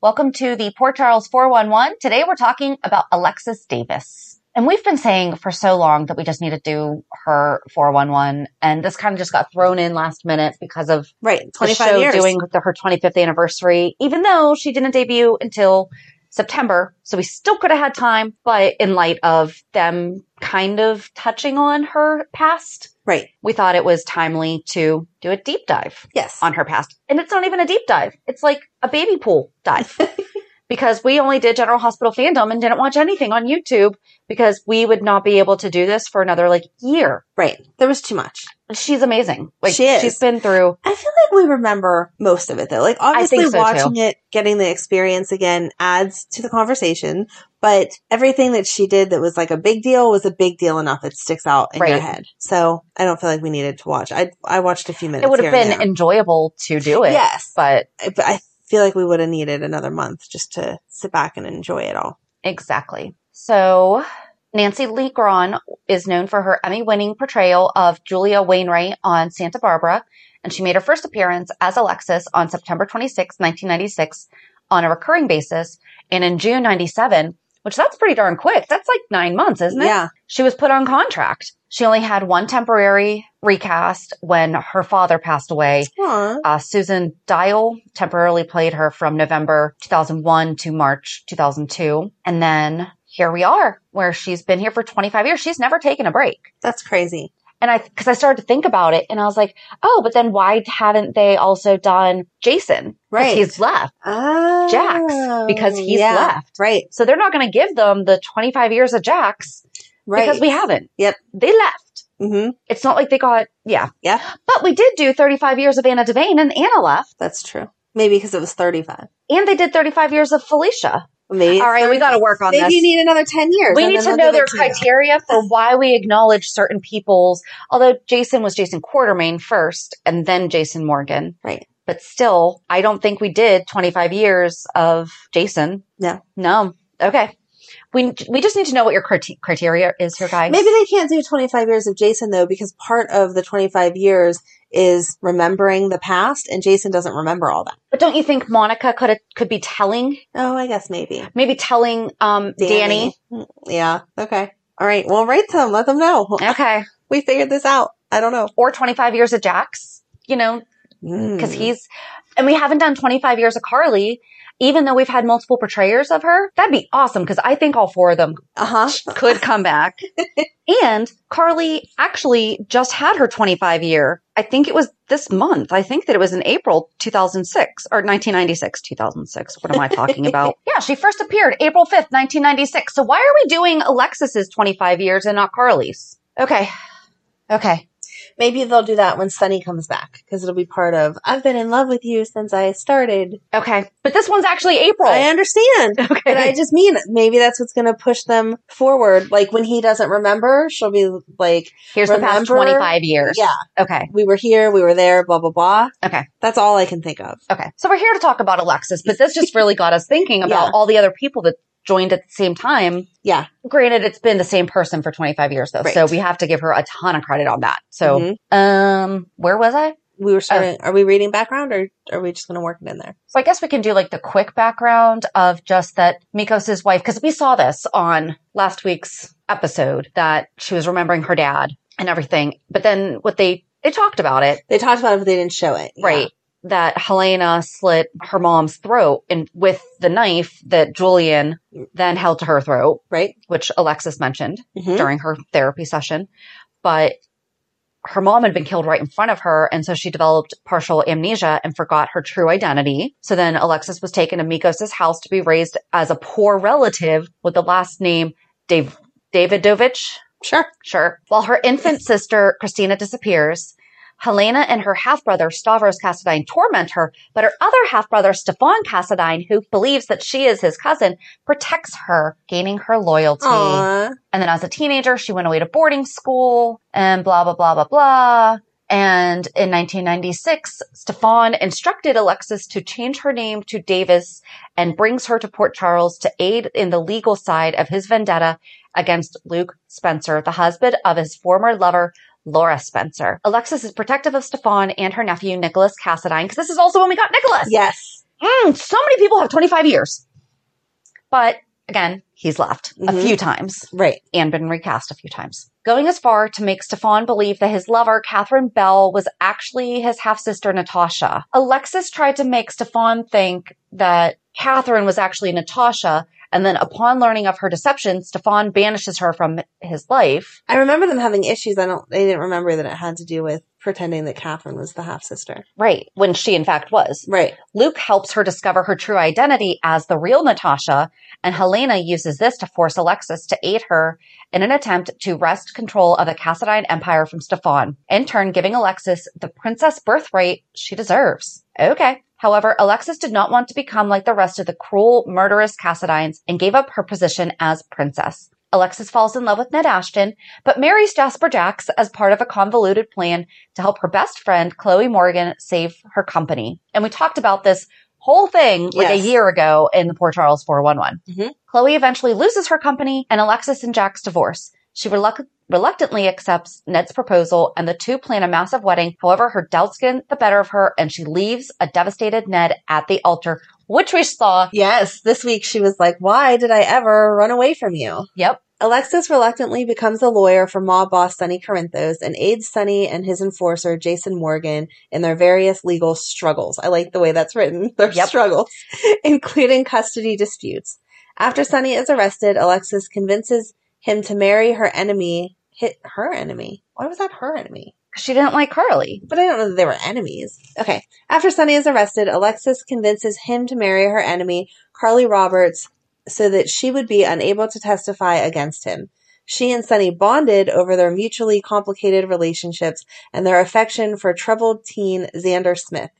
Welcome to the Port Charles 411. Today we're talking about Alexis Davis. And we've been saying for so long that we just need to do her 411. And this kind of just got thrown in last minute because of Right. the 25 show years. doing the, her 25th anniversary, even though she didn't debut until September. So we still could have had time, but in light of them kind of touching on her past, right. we thought it was timely to do a deep dive Yes. on her past. And it's not even a deep dive. It's like a baby pool dive. because we only did General Hospital fandom and didn't watch anything on YouTube because we would not be able to do this for another like year. right. There was too much. She's amazing. Like She is. she's been through I feel like we remember most of it though. Like obviously so, watching it, getting the experience again adds to the conversation, but everything that she did that was like a big deal was a big deal enough that sticks out in your head. So I don't feel like we needed to watch. I I watched a few minutes. it would have been enjoyable to do it. Yes. But I- but I feel like we would have needed another month just to sit back and enjoy it all. Exactly. So Nancy Lee Grahn is known for her Emmy winning portrayal of Julia Wainwright on Santa Barbara. And she made her first appearance as Alexis on September 26, 1996 on a recurring basis. And in June 97, which that's pretty darn quick. That's like nine months, isn't it? Yeah. She was put on contract. She only had one temporary recast when her father passed away. Uh, Susan Diol temporarily played her from November 2001 to March 2002. And then here we are, where she's been here for 25 years. She's never taken a break. That's crazy. And I, cause I started to think about it and I was like, oh, but then why haven't they also done Jason? Right. He's left. Oh, Jax, because he's yeah. left. Right. So they're not going to give them the 25 years of Jax Right. because we haven't. Yep. They left. hmm It's not like they got, yeah. Yeah. But we did do 35 years of Anna Devane and Anna left. That's true. Maybe because it was 35. And they did 35 years of Felicia. Maybe. All right, we got to work on Maybe this. you need another 10 years. we need to know their criteria for why we acknowledge certain people's, although Jason was Jason Quartermaine first and then Jason Morgan. Right. But still, I don't think we did 25 years of Jason. No. No. Okay. We, we just need to know what your criteria is here, guys. Maybe they can't do 25 years of Jason though, because part of the 25 years is remembering the past and Jason doesn't remember all that. But don't you think Monica could could be telling, Oh, I guess maybe. maybe telling um Danny? Yeah. Okay. All right. Well, write them. Let them know. Okay. We figured this out. I don't know. Or 25 years of Jax, you know, Mm. because he's, and we haven't done 25 years of Carly. Even though we've had multiple portrayers of her, that'd be awesome because I think all four of them Uh huh. could come back. and Carly actually just had her 25 year. I think it was this month. I think that it was in April 2006 or 1996, 2006. What am I talking about? yeah, she first appeared April 5th, 1996. So why are we doing Alexis's 25 years and not Carly's? Okay. Okay. Maybe they'll do that when Sonny comes back because it'll be part of I've been in love with you since I started. Okay. But this one's actually April. I understand. Okay. But I just mean maybe that's what's going to push them forward. Like when he doesn't remember, she'll be like, Here's the past 25 years. yeah, Okay. we were here, we were there, blah, blah, blah. Okay. That's all I can think of. Okay. So we're here to talk about Alexis, but this just really got us thinking about Yeah. all the other people that joined at the same time. Yeah. Granted, it's been the same person for 25 years though. Right. So we have to give her a ton of credit on that. So, Mhm. um, where was I? We were starting, are we reading background or are we just going to work it in there? So I guess we can do like the quick background of just that Mikkos' wife, because we saw this on last week's episode that she was remembering her dad and everything. But then what they, they talked about it They talked about it, but they didn't show it. Yeah. That Helena slit her mom's throat and with the knife that Julian then held to her throat, Right. which Alexis mentioned Mhm. during her therapy session. But her mom had been killed right in front of her. And so she developed partial amnesia and forgot her true identity. So then Alexis was taken to Mikkos' house to be raised as a poor relative with the last name Dave, Davidovich. Sure. Sure. While her infant sister, Christina, disappears, Helena and her half brother, Stavros Cassadine, torment her, but her other half brother, Stefan Cassadine, who believes that she is his cousin, protects her, gaining her loyalty. Aw. And then as a teenager, she went away to boarding school and blah, blah, blah, blah, blah. And in 1996, Stefan instructed Alexis to change her name to Davis and brings her to Port Charles to aid in the legal side of his vendetta against Luke Spencer, the husband of his former lover, Laura Spencer. Alexis is protective of Stefan and her nephew, Nicholas Cassadine, because this is also when we got Nicholas. Yes. Mm, so many people have 25 years. But again, he's left a Mhm. few times Right. and been recast a few times. Going as far to make Stefan believe that his lover, Catherine Bell, was actually his half sister, Natasha. Alexis tried to make Stefan think that Catherine was actually Natasha, and then upon learning of her deception, Stefan banishes her from his life. I remember them having issues. I don't, I didn't remember that it had to do with pretending that Catherine was the half sister. Right, when she in fact was. Right. Luke helps her discover her true identity as the real Natasha, and Helena uses this to force Alexis to aid her in an attempt to wrest control of the Cassadine Empire from Stefan, in turn giving Alexis the princess birthright she deserves. Okay. However, Alexis did not want to become like the rest of the cruel, murderous Cassadines and gave up her position as princess. Alexis falls in love with Ned Ashton, but marries Jasper Jacks as part of a convoluted plan to help her best friend, Chloe Morgan, save her company. And we talked about this whole thing like Yes. a year ago in the Port Charles 411. Mhm. Chloe eventually loses her company and Alexis and Jax divorce. She reluc- reluctantly accepts Ned's proposal and the two plan a massive wedding. However, her doubts get the better of her and she leaves a devastated Ned at the altar, which we saw. Yes. This week she was like, why did I ever run away from you? Yep. Alexis reluctantly becomes a lawyer for mob boss Sonny Corinthos and aids Sonny and his enforcer Jason Morgan in their various legal struggles. I like the way that's written. Their Yep. struggles, including custody disputes. After Sonny is arrested, Alexis convinces him to marry her enemy. Hit her enemy. Why was that her enemy? She didn't like Carly. But I don't know that they were enemies. Okay. After Sonny is arrested, Alexis convinces him to marry her enemy, Carly Roberts, so that she would be unable to testify against him. She and Sonny bonded over their mutually complicated relationships and their affection for troubled teen Xander Smith.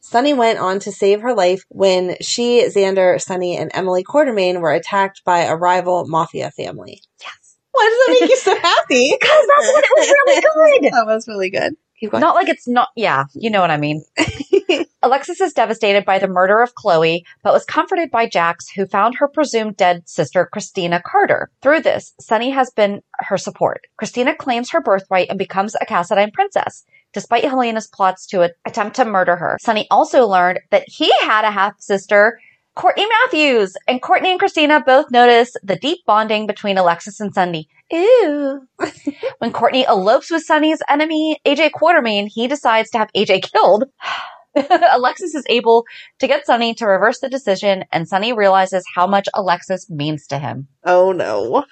Sonny went on to save her life when she, Xander, Sonny, and Emily Quartermaine were attacked by a rival mafia family. Yes. Why does that make you so happy? Because that's when it was really good. that was really good. Keep going. Not like it's not, yeah, you know what I mean. Alexis is devastated by the murder of Chloe, but was comforted by Jax, who found her presumed dead sister, Christina Carter. Through this, Sonny has been her support. Christina claims her birthright and becomes a Cassadine princess, despite Helena's plots to attempt to murder her. Sonny also learned that he had a half sister, Courtney Matthews, and Courtney and Christina both notice the deep bonding between Alexis and Sonny. Ew. when Courtney elopes with Sonny's enemy, AJ Quartermaine, he decides to have AJ killed. Alexis is able to get Sonny to reverse the decision, and Sonny realizes how much Alexis means to him. Oh no.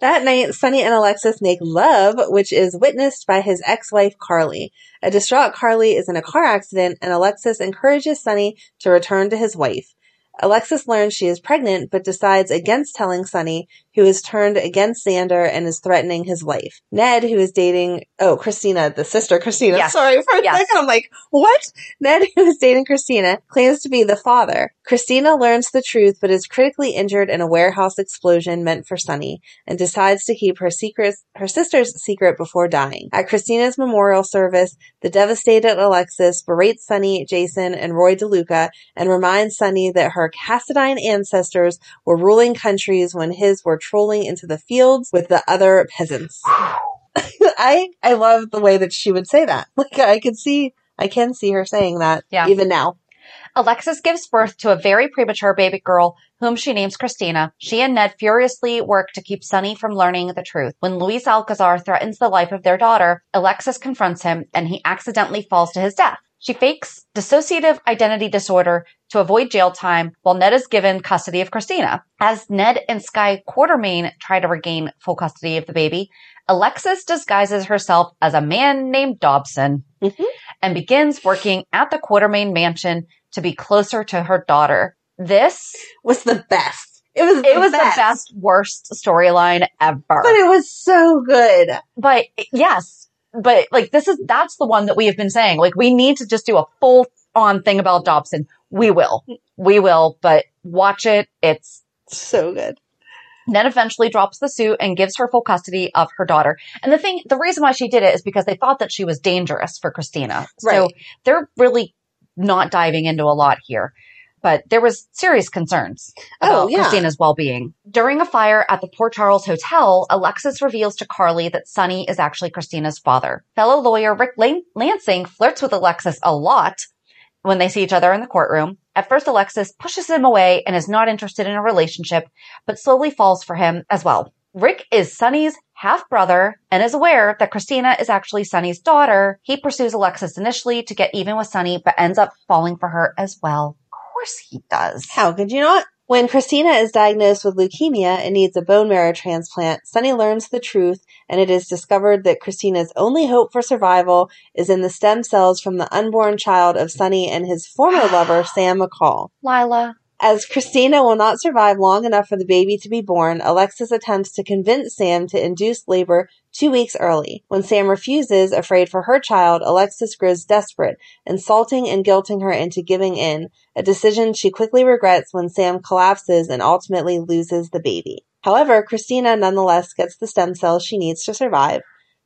That night, Sonny and Alexis make love, which is witnessed by his ex-wife Carly. A distraught Carly is in a car accident, and Alexis encourages Sonny to return to his wife. Alexis learns she is pregnant, but decides against telling Sonny, who is turned against Xander and is threatening his life. Ned, who is dating, oh, Christina, the sister Christina. Yes. Sorry for a Yes. second. I'm like, what? Ned, who is dating Christina, claims to be the father. Christina learns the truth, but is critically injured in a warehouse explosion meant for Sonny, and decides to keep her secrets, her sister's secret before dying. At Christina's memorial service, the devastated Alexis berates Sonny, Jason, and Roy DeLuca, and reminds Sonny that her Cassadine ancestors were ruling countries when his were trolling into the fields with the other peasants. I I love the way that she would say that. Like I could see I can see her saying that Yeah. even now. Alexis gives birth to a very premature baby girl whom she names Christina. She and Ned furiously work to keep Sonny from learning the truth. When Luis Alcazar threatens the life of their daughter, Alexis confronts him and he accidentally falls to his death. She fakes dissociative identity disorder to avoid jail time while Ned is given custody of Christina. As Ned and Skye Quartermaine try to regain full custody of the baby, Alexis disguises herself as a man named Dobson Mhm. and begins working at the Quartermain mansion to be closer to her daughter. This, Was the best. It was it was the best, worst storyline ever. But it was so good. but yes, but like this is, that's the one that we have been saying. Like we need to just do a full on thing about Dobson. We will, we will, but watch it. It's So good. Ned eventually drops the suit and gives her full custody of her daughter. And the thing, the reason why she did it is because they thought that she was dangerous for Christina. Right. So they're really not diving into a lot here. But there was serious concerns Oh, about yeah. Christina's well-being. During a fire at the Port Charles Hotel, Alexis reveals to Carly that Sonny is actually Christina's father. Fellow lawyer Rick Lansing flirts with Alexis a lot when they see each other in the courtroom. At first, Alexis pushes him away and is not interested in a relationship, but slowly falls for him as well. Rick is Sonny's half brother and is aware that Christina is actually Sonny's daughter. He pursues Alexis initially to get even with Sonny, but ends up falling for her as well. Of course he does. How could you not? When Christina is diagnosed with leukemia and needs a bone marrow transplant, Sonny learns the truth and it is discovered that Christina's only hope for survival is in the stem cells from the unborn child of Sonny and his former lover, Sam McCall. Lila. As Christina will not survive long enough for the baby to be born, Alexis attempts to convince Sam to induce labor two weeks early. When Sam refuses, afraid for her child, Alexis grows desperate, insulting and guilting her into giving in, a decision she quickly regrets when Sam collapses and ultimately loses the baby. However, Christina nonetheless gets the stem cells she needs to survive.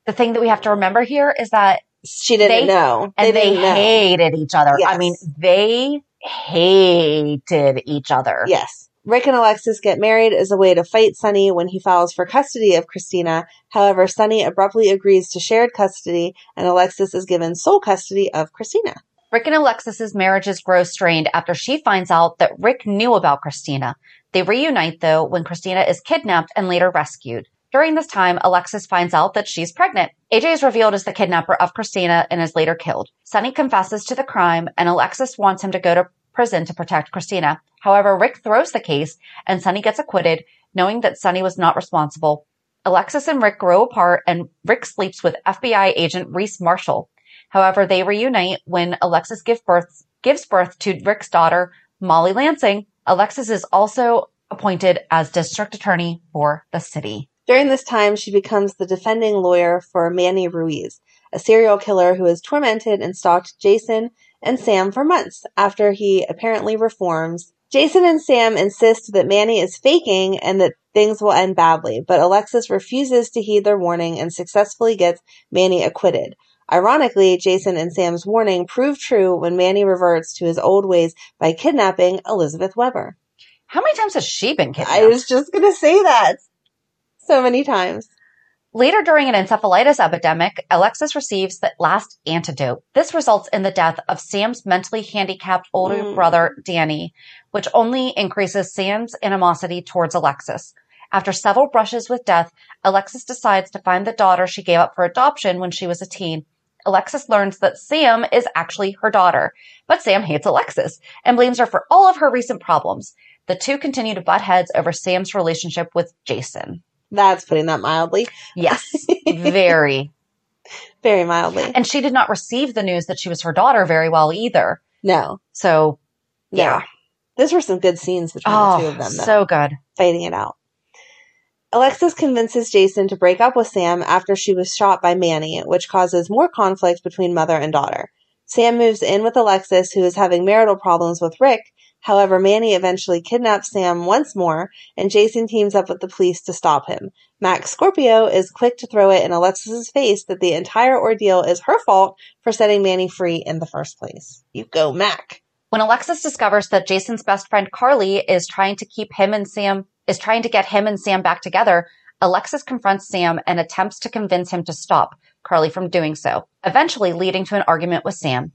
The thing that we have to remember here is that She didn't They- know. and they, didn't know. hated each other. I mean, they hated each other. Yes. Rick and Alexis get married as a way to fight Sonny when he files for custody of Christina. However, Sonny abruptly agrees to shared custody and Alexis is given sole custody of Christina. Rick and Alexis's marriages grow strained after she finds out that Rick knew about Christina. They reunite though when Christina is kidnapped and later rescued. During this time, Alexis finds out that she's pregnant. AJ is revealed as the kidnapper of Christina and is later killed. Sonny confesses to the crime and Alexis wants him to go to prison to protect Christina. However, Rick throws the case and Sonny gets acquitted, knowing that Sonny was not responsible. Alexis and Rick grow apart and Rick sleeps with FBI agent Reese Marshall. However, they reunite when Alexis give birth, gives birth to Rick's daughter, Molly Lansing. Alexis is also appointed as district attorney for the city. During this time, she becomes the defending lawyer for Manny Ruiz, a serial killer who has tormented and stalked Jason and Sam for months after he apparently reforms. Jason and Sam insist that Manny is faking and that things will end badly, but Alexis refuses to heed their warning and successfully gets Manny acquitted. Ironically, Jason and Sam's warning proved true when Manny reverts to his old ways by kidnapping Elizabeth Webber. How many times has she been kidnapped? I was just gonna say that so many times. Later during an encephalitis epidemic, Alexis receives the last antidote. This results in the death of Sam's mentally handicapped older Mm. brother, Danny, which only increases Sam's animosity towards Alexis. After several brushes with death, Alexis decides to find the daughter she gave up for adoption when she was a teen Alexis learns that Sam is actually her daughter, but Sam hates Alexis and blames her for all of her recent problems. The two continue to butt heads over Sam's relationship with Jason. That's putting that mildly. Yes, very. Very mildly. And she did not receive the news that she was her daughter very well either. No. So, Yeah. yeah. Those were some good scenes between the two of oh, them, though. so good. fighting it out. Alexis convinces Jason to break up with Sam after she was shot by Manny, which causes more conflict between mother and daughter. Sam moves in with Alexis, who is having marital problems with Rick. However, Manny eventually kidnaps Sam once more, and Jason teams up with the police to stop him. Max Scorpio is quick to throw it in Alexis's face that the entire ordeal is her fault for setting Manny free in the first place. You go, Mac. When Alexis discovers that Jason's best friend Carly is trying to keep him and Sam is trying to get him and Sam back together, Alexis confronts Sam and attempts to convince him to stop Carly from doing so, eventually leading to an argument with Sam.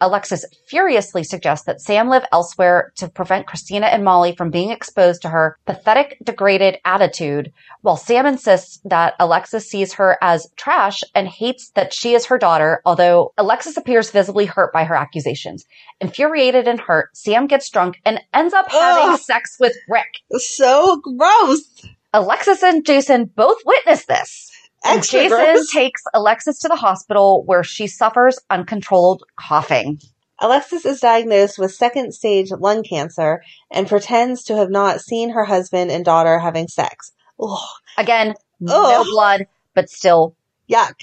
Alexis furiously suggests that Sam live elsewhere to prevent Christina and Molly from being exposed to her pathetic, degraded attitude, while Sam insists that Alexis sees her as trash and hates that she is her daughter, although Alexis appears visibly hurt by her accusations. Infuriated and hurt, Sam gets drunk and ends up having Ugh. sex with Rick. So gross. Alexis and Jason both witness this. And Extra Jason gross. takes Alexis to the hospital where she suffers uncontrolled coughing. Alexis is diagnosed with second stage lung cancer and pretends to have not seen her husband and daughter having sex. Ugh, Again, no blood, but still yuck.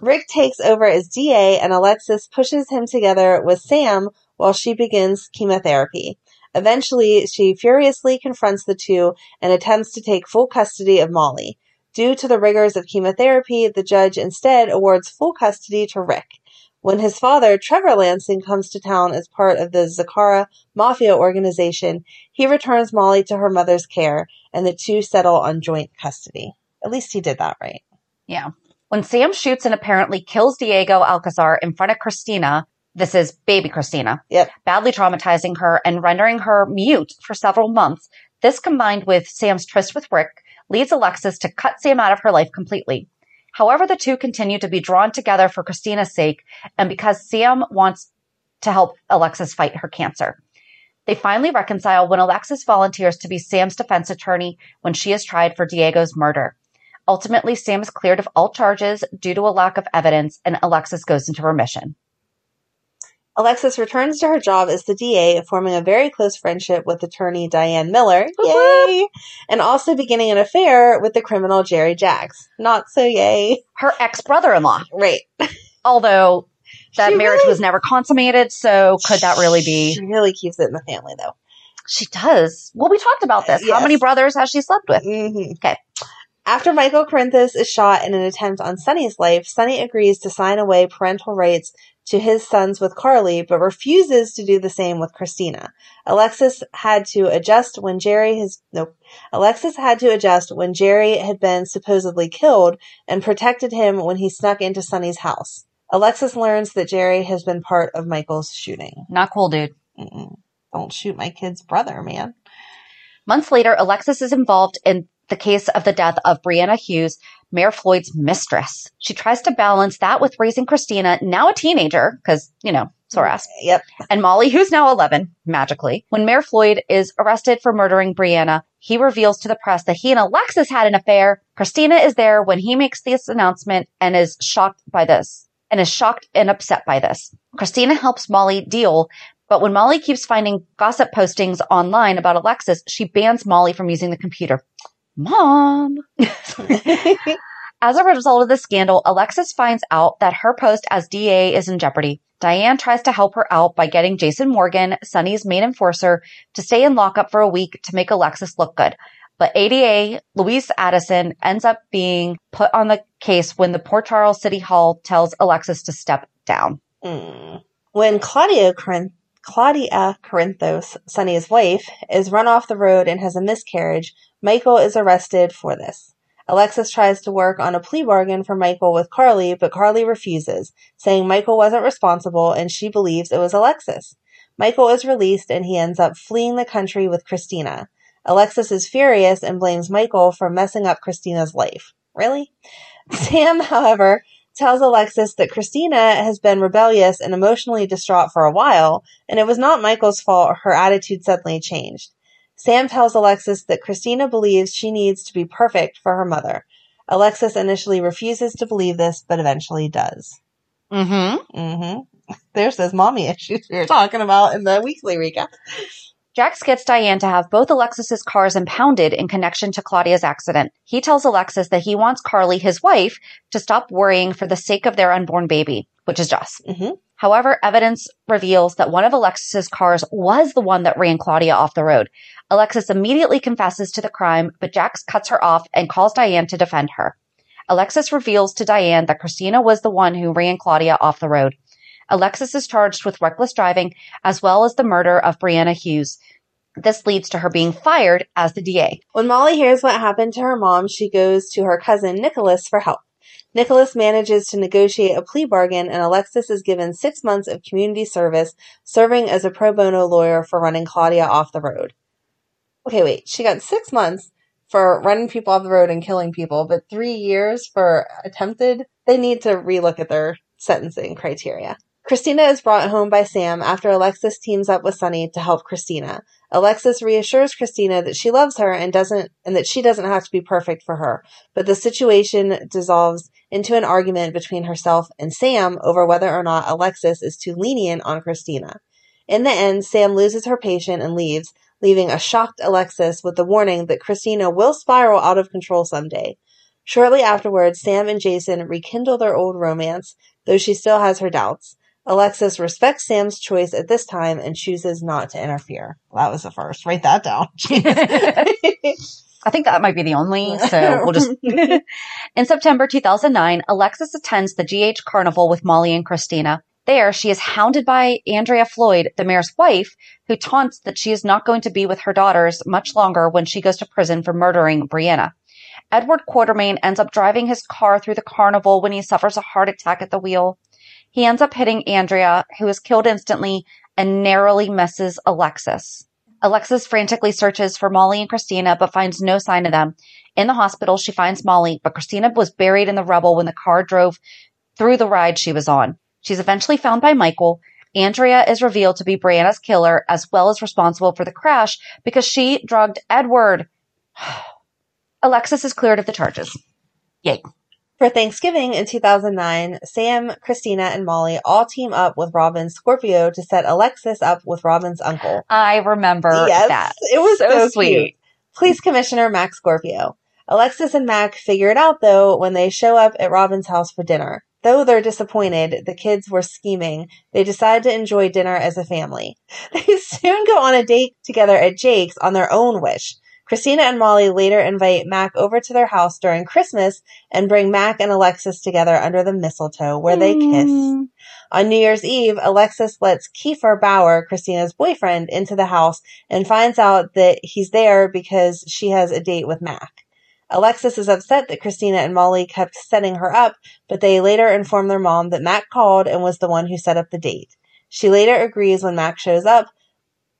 Rick takes over as DA and Alexis pushes him together with Sam while she begins chemotherapy. Eventually, she furiously confronts the two and attempts to take full custody of Molly. Due to the rigors of chemotherapy, the judge instead awards full custody to Rick. When his father, Trevor Lansing, comes to town as part of the Zacchara Mafia organization, he returns Molly to her mother's care, and the two settle on joint custody. At least he did that right. Yeah. When Sam shoots and apparently kills Diego Alcazar in front of Christina, this is baby Christina, Yep. badly traumatizing her and rendering her mute for several months. This combined with Sam's tryst with Rick leads Alexis to cut Sam out of her life completely. However, the two continue to be drawn together for Christina's sake and because Sam wants to help Alexis fight her cancer. They finally reconcile when Alexis volunteers to be Sam's defense attorney when she is tried for Diego's murder. Ultimately, Sam is cleared of all charges due to a lack of evidence, and Alexis goes into remission. Alexis returns to her job as the DA, forming a very close friendship with attorney Diane Miller, yay, and also beginning an affair with the criminal Jerry Jacks. Not so yay. Her ex brother in law, Right. although that She marriage really- was never consummated, so could that really be? She really keeps it in the family, though. She does. Well, we talked about this. How many brothers has she slept with? hmm Okay. After Michael Corinthos is shot in an attempt on Sonny's life, Sonny agrees to sign away parental rights to his sons with Carly, but refuses to do the same with Christina. Alexis had to adjust when Jerry has nope. Alexis had to adjust when Jerry had been supposedly killed and protected him when he snuck into Sonny's house. Alexis learns that Jerry has been part of Michael's shooting. Not cool, dude. Mm-mm. Don't shoot my kid's brother, man. Months later, Alexis is involved in the case of the death of Brianna Hughes, Mayor Floyd's mistress. She tries to balance that with raising Christina, now a teenager, because, you know, SORAS, Yep. and Molly, who's now 11, magically. When Mayor Floyd is arrested for murdering Brianna, he reveals to the press that he and Alexis had an affair. Christina is there when he makes this announcement and is shocked by this, and is shocked and upset by this. Christina helps Molly deal, but when Molly keeps finding gossip postings online about Alexis, she bans Molly from using the computer. Mom! As a result of the scandal, Alexis finds out that her post as DA is in jeopardy. Diane tries to help her out by getting Jason Morgan, Sonny's main enforcer, to stay in lockup for a week to make Alexis look good. But ADA, Louise Addison, ends up being put on the case when the Port Charles City Hall tells Alexis to step down. Mm. When Claudia Corinth- Claudia Corinthos, Sonny's wife, is run off the road and has a miscarriage, Michael is arrested for this. Alexis tries to work on a plea bargain for Michael with Carly, but Carly refuses, saying Michael wasn't responsible and she believes it was Alexis. Michael is released and he ends up fleeing the country with Christina. Alexis is furious and blames Michael for messing up Christina's life. Really? Sam, however, tells Alexis that Christina has been rebellious and emotionally distraught for a while, and it was not Michael's fault her attitude suddenly changed. Sam tells Alexis that Christina believes she needs to be perfect for her mother. Alexis initially refuses to believe this, but eventually does. Mm-hmm. Mm-hmm. There's those mommy issues we were talking about in the weekly recap. Jax gets Diane to have both Alexis's cars impounded in connection to Claudia's accident. He tells Alexis that he wants Carly, his wife, to stop worrying for the sake of their unborn baby, which is Jess. Mhm. However, evidence reveals that one of Alexis's cars was the one that ran Claudia off the road. Alexis immediately confesses to the crime, but Jax cuts her off and calls Diane to defend her. Alexis reveals to Diane that Christina was the one who ran Claudia off the road. Alexis is charged with reckless driving as well as the murder of Brianna Hughes. This leads to her being fired as the DA. When Molly hears what happened to her mom, she goes to her cousin Nicholas for help. Nicholas manages to negotiate a plea bargain, and Alexis is given six months of community service, serving as a pro bono lawyer for running Claudia off the road. Okay, wait. She got six months for running people off the road and killing people, but three years for attempted. They need to relook at their sentencing criteria. Christina is brought home by Sam after Alexis teams up with Sonny to help Christina. Alexis reassures Christina that she loves her and doesn't and that she doesn't have to be perfect for her. But the situation dissolves into an argument between herself and Sam over whether or not Alexis is too lenient on Christina. In the end, Sam loses her patient and leaves, leaving a shocked Alexis with the warning that Christina will spiral out of control someday. Shortly afterwards, Sam and Jason rekindle their old romance, though she still has her doubts. Alexis respects Sam's choice at this time and chooses not to interfere. That was the first. Write that down. I think that might be the only, so we'll just. In September 2009, Alexis attends the GH Carnival with Molly and Christina. There, she is hounded by Andrea Floyd, the mayor's wife, who taunts that she is not going to be with her daughters much longer when she goes to prison for murdering Brianna. Edward Quartermaine ends up driving his car through the carnival when he suffers a heart attack at the wheel. He ends up hitting Andrea, who is killed instantly and narrowly misses Alexis. Alexis frantically searches for Molly and Christina, but finds no sign of them. In the hospital, she finds Molly, but Christina was buried in the rubble when the car drove through the ride she was on. She's eventually found by Michael. Andrea is revealed to be Brianna's killer as well as responsible for the crash because she drugged Edward. Alexis is cleared of the charges. Yay. For Thanksgiving in 2009, Sam, Christina, and Molly all team up with Robin's Scorpio to set Alexis up with Robin's uncle. I remember yes, that. it was So so, sweet. Cute. Police Commissioner Mac Scorpio. Alexis and Mac figure it out though when they show up at Robin's house for dinner. Though they're disappointed the kids were scheming, they decide to enjoy dinner as a family. They soon go on a date together at Jake's on their own wish. Christina and Molly later invite Mac over to their house during Christmas and bring Mac and Alexis together under the mistletoe where they mm. kiss. On New Year's Eve, Alexis lets Kiefer Bauer, Christina's boyfriend, into the house and finds out that he's there because she has a date with Mac. Alexis is upset that Christina and Molly kept setting her up, but they later inform their mom that Mac called and was the one who set up the date. She later agrees when Mac shows up,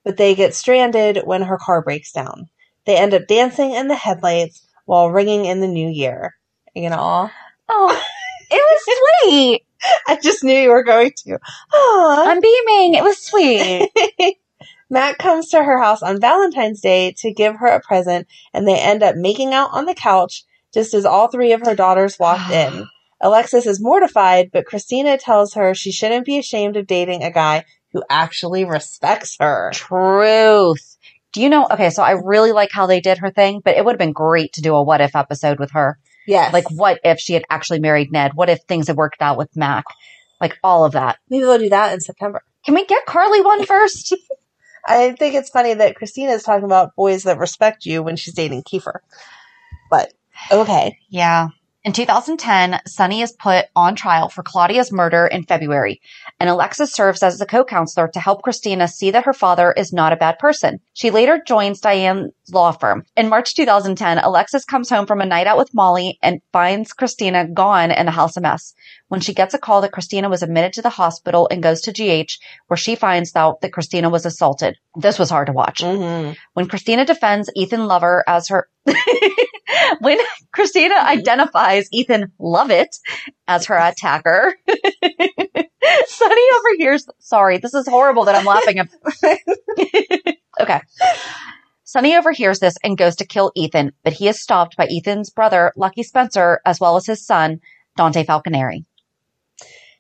but they get stranded when her car breaks down. They end up dancing in the headlights while ringing in the new year. You know, Oh, it was sweet. I just knew you were going to. Aw. I'm beaming. It was sweet. Matt comes to her house on Valentine's Day to give her a present, and they end up making out on the couch just as all three of her daughters walked in. Alexis is mortified, but Christina tells her she shouldn't be ashamed of dating a guy who actually respects her. Truth. Do you know? Okay, so I really like how they did her thing, but it would have been great to do a what if episode with her. Yes. Like, what if she had actually married Ned? What if things had worked out with Mac? Like, all of that. maybe they'll do that in September. Can we get Carly one first? I think it's funny that Christina is talking about boys that respect you when she's dating Kiefer. But okay. Yeah. In 2010, Sonny is put on trial for Claudia's murder in February, and Alexis serves as the co-counselor to help Christina see that her father is not a bad person. She later joins Diane's law firm. In March 2010, Alexis comes home from a night out with Molly and finds Christina gone and the house a mess. When she gets a call that Christina was admitted to the hospital and goes to GH, where she finds out that Christina was assaulted. This was hard to watch. Mm-hmm. When Christina defends Ethan Lover as her when Christina mm-hmm. identifies Ethan Lovett as her attacker, Sonny overhears, sorry, this is horrible that I'm laughing at. okay. Sonny overhears this and goes to kill Ethan, but he is stopped by Ethan's brother, Lucky Spencer, as well as his son, Dante Falconeri.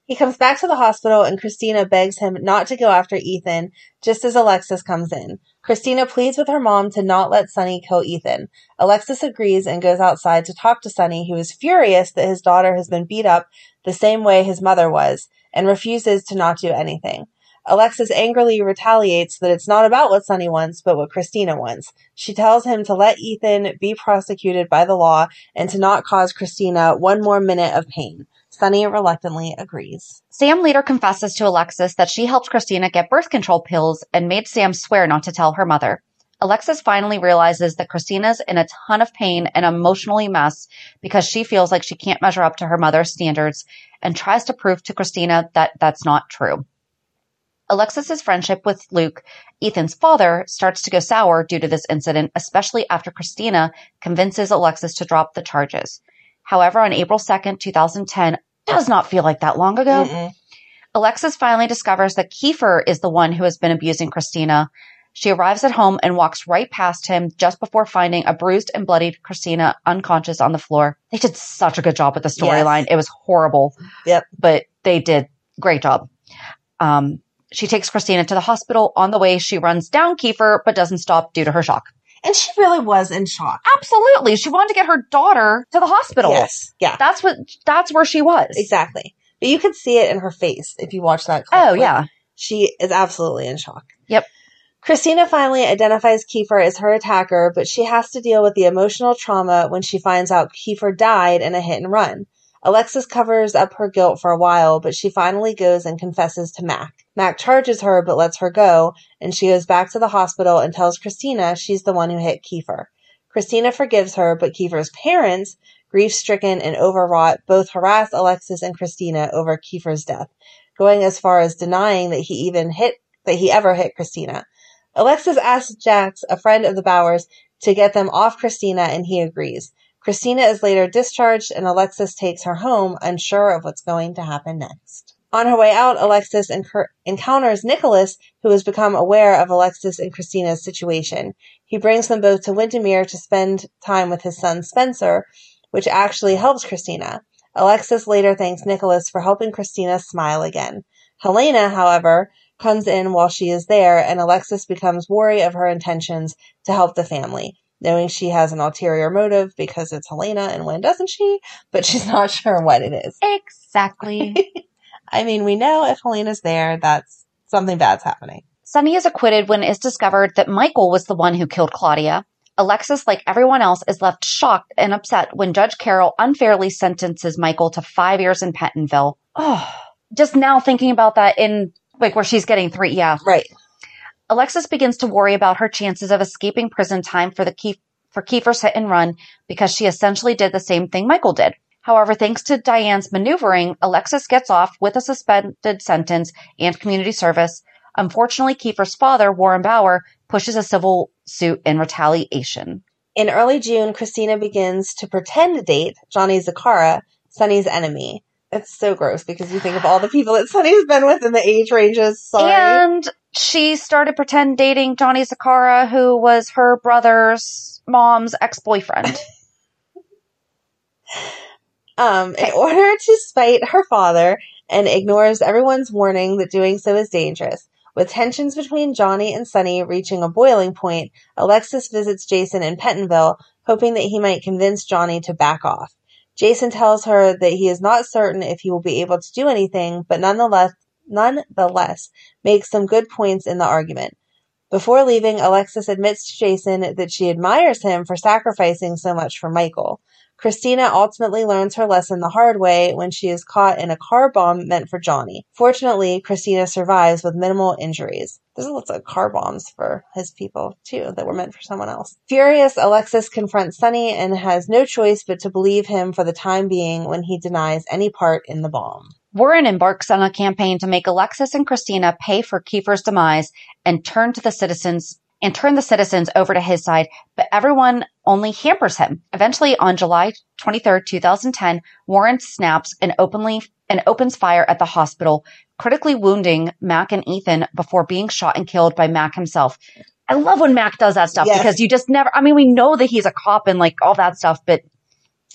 He comes back to the hospital and Christina begs him not to go after Ethan just as Alexis comes in. Christina pleads with her mom to not let Sonny kill Ethan. Alexis agrees and goes outside to talk to Sonny, who is furious that his daughter has been beat up the same way his mother was and refuses to not do anything. Alexis angrily retaliates that it's not about what Sonny wants, but what Christina wants. She tells him to let Ethan be prosecuted by the law and to not cause Christina one more minute of pain. Sonny reluctantly agrees. Sam later confesses to Alexis that she helped Christina get birth control pills and made Sam swear not to tell her mother. Alexis finally realizes that Christina's in a ton of pain and emotionally mess because she feels like she can't measure up to her mother's standards and tries to prove to Christina that that's not true. Alexis's friendship with Luke, Ethan's father, starts to go sour due to this incident, especially after Christina convinces Alexis to drop the charges. However, on April 2nd, 2010, does not feel like that long ago. Mm-mm. Alexis finally discovers that Kiefer is the one who has been abusing Christina. She arrives at home and walks right past him just before finding a bruised and bloodied Christina unconscious on the floor. They did such a good job with the storyline. Yes. It was horrible, Yep. but they did great job. Um, she takes Christina to the hospital. On the way, she runs down Kiefer, but doesn't stop due to her shock. And she really was in shock. Absolutely. She wanted to get her daughter to the hospital. Yes. Yeah. That's what, that's where she was. Exactly. But you could see it in her face if you watch that clip. Oh, Like, yeah. She is absolutely in shock. Yep. Christina finally identifies Kiefer as her attacker, but she has to deal with the emotional trauma when she finds out Kiefer died in a hit and run. Alexis covers up her guilt for a while, but she finally goes and confesses to Mac. Mac charges her but lets her go, and she goes back to the hospital and tells Christina she's the one who hit Kiefer. Christina forgives her, but Kiefer's parents, grief stricken and overwrought, both harass Alexis and Christina over Kiefer's death, going as far as denying that he even hit that he ever hit Christina. Alexis asks Jax, a friend of the Bauers, to get them off Christina, and he agrees. Christina is later discharged, and Alexis takes her home, unsure of what's going to happen next. On her way out, Alexis enc- encounters Nicholas, who has become aware of Alexis and Christina's situation. He brings them both to Wyndemere to spend time with his son Spencer, which actually helps Christina. Alexis later thanks Nicholas for helping Christina smile again. Helena, however, comes in while she is there, and Alexis becomes wary of her intentions to help the family, knowing she has an ulterior motive because it's Helena, and when doesn't she? But she's not sure what it is. Exactly. I mean, we know if Helena's there, that's something bad's happening. Sonny is acquitted when it's discovered that Michael was the one who killed Claudia. Alexis, like everyone else, is left shocked and upset when Judge Carroll unfairly sentences Michael to five years in Pentonville. Oh, just now thinking about that in like where she's getting three. Yeah. Right. Alexis begins to worry about her chances of escaping prison time for the for Kiefer's hit and run because she essentially did the same thing Michael did. However, thanks to Diane's maneuvering, Alexis gets off with a suspended sentence and community service. Unfortunately, Kiefer's father, Warren Bauer, pushes a civil suit in retaliation. In early June, Christina begins to pretend to date Johnny Zacchara, Sonny's enemy. It's so gross because you think of all the people that Sonny's been with in the age ranges. Sorry. And she started pretend dating Johnny Zacchara, who was her brother's mom's ex-boyfriend. um, in order to spite her father and ignores everyone's warning that doing so is dangerous. With tensions between Johnny and Sonny reaching a boiling point, Alexis visits Jason in Pentonville, hoping that he might convince Johnny to back off. Jason tells her that he is not certain if he will be able to do anything, but nonetheless, nonetheless makes some good points in the argument. Before leaving, Alexis admits to Jason that she admires him for sacrificing so much for Michael. Christina ultimately learns her lesson the hard way when she is caught in a car bomb meant for Johnny. Fortunately, Christina survives with minimal injuries. There's lots of car bombs for his people, too, that were meant for someone else. Furious, Alexis confronts Sonny and has no choice but to believe him for the time being when he denies any part in the bomb. Warren embarks on a campaign to make Alexis and Christina pay for Kiefer's demise and turn to the citizens and turn the citizens over to his side, but everyone only hampers him. Eventually, on July 23, 2010, Warren snaps and openly and opens fire at the hospital, critically wounding Mac and Ethan before being shot and killed by Mac himself. I love when Mac does that stuff Yes. because you just never, I mean, we know that he's a cop and like all that stuff, but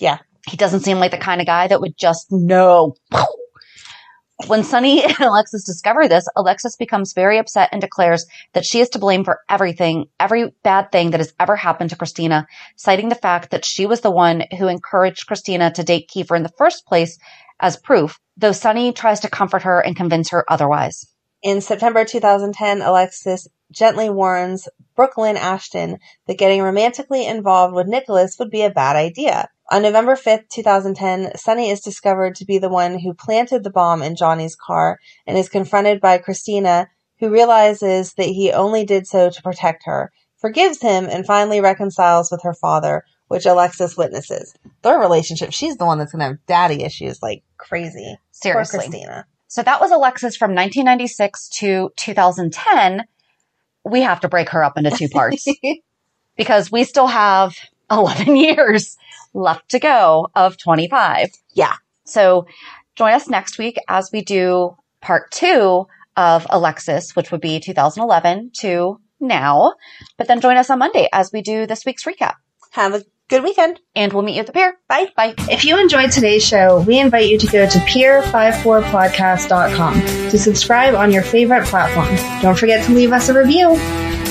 Yeah. he doesn't seem like the kind of guy that would just know. When Sonny and Alexis discover this, Alexis becomes very upset and declares that she is to blame for everything, every bad thing that has ever happened to Christina, citing the fact that she was the one who encouraged Christina to date Kiefer in the first place as proof, though Sonny tries to comfort her and convince her otherwise. In September 2010, Alexis gently warns Brooklyn Ashton that getting romantically involved with Nicholas would be a bad idea. On November 5th, 2010, Sonny is discovered to be the one who planted the bomb in Johnny's car and is confronted by Christina, who realizes that he only did so to protect her, forgives him, and finally reconciles with her father, which Alexis witnesses. Their relationship, she's the one that's going to have daddy issues like crazy. Seriously. Poor Christina. So that was Alexis from 1996 to 2010. We have to break her up into two parts because we still have 11 years left to go of 25. Yeah. So join us next week as we do part two of Alexis, which would be 2011 to now. But then join us on Monday as we do this week's recap. Have a good weekend. And we'll meet you at the pier. Bye. Bye. If you enjoyed today's show, we invite you to go to pier54podcast.com to subscribe on your favorite platform. Don't forget to leave us a review.